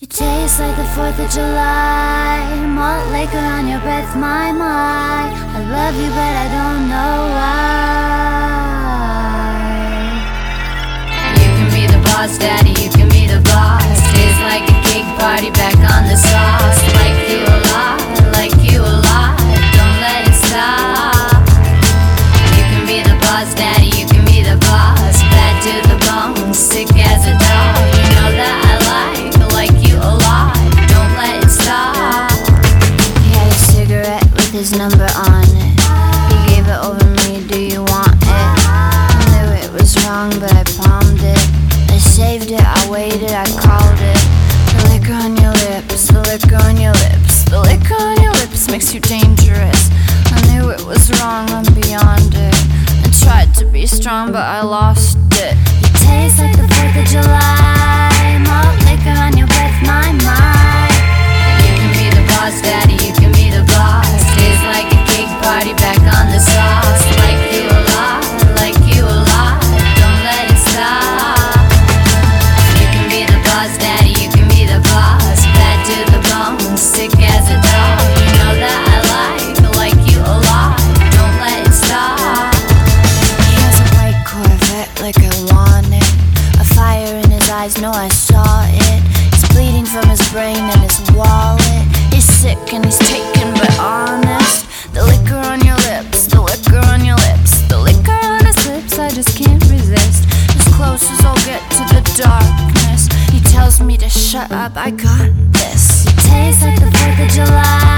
You taste like the 4th of July. Malt liquor on your breath, my, my. I love you, but I don't know why. You can be the boss, daddy, you can be the boss. Tastes like a cake party back on the sauce. Like you a lot, like you a lot. Don't let it stop. You can be the boss, daddy, his number on it. He gave it over me, do you want it? I knew it was wrong, but I palmed it. I saved it, I waited, I called it. The liquor on your lips, the liquor on your lips, the liquor on your lips makes you dangerous. I knew it was wrong, I'm beyond it. I tried to be strong, but I lost it. You taste like the 4th of eyes, no, I saw it. He's bleeding from his brain and his wallet. He's sick and he's taken, but honest. The liquor on your lips, the liquor on your lips, the liquor on his lips, I just can't resist. As close as I'll get to the darkness. He tells me to shut up, I got this. It tastes like the 4th of July.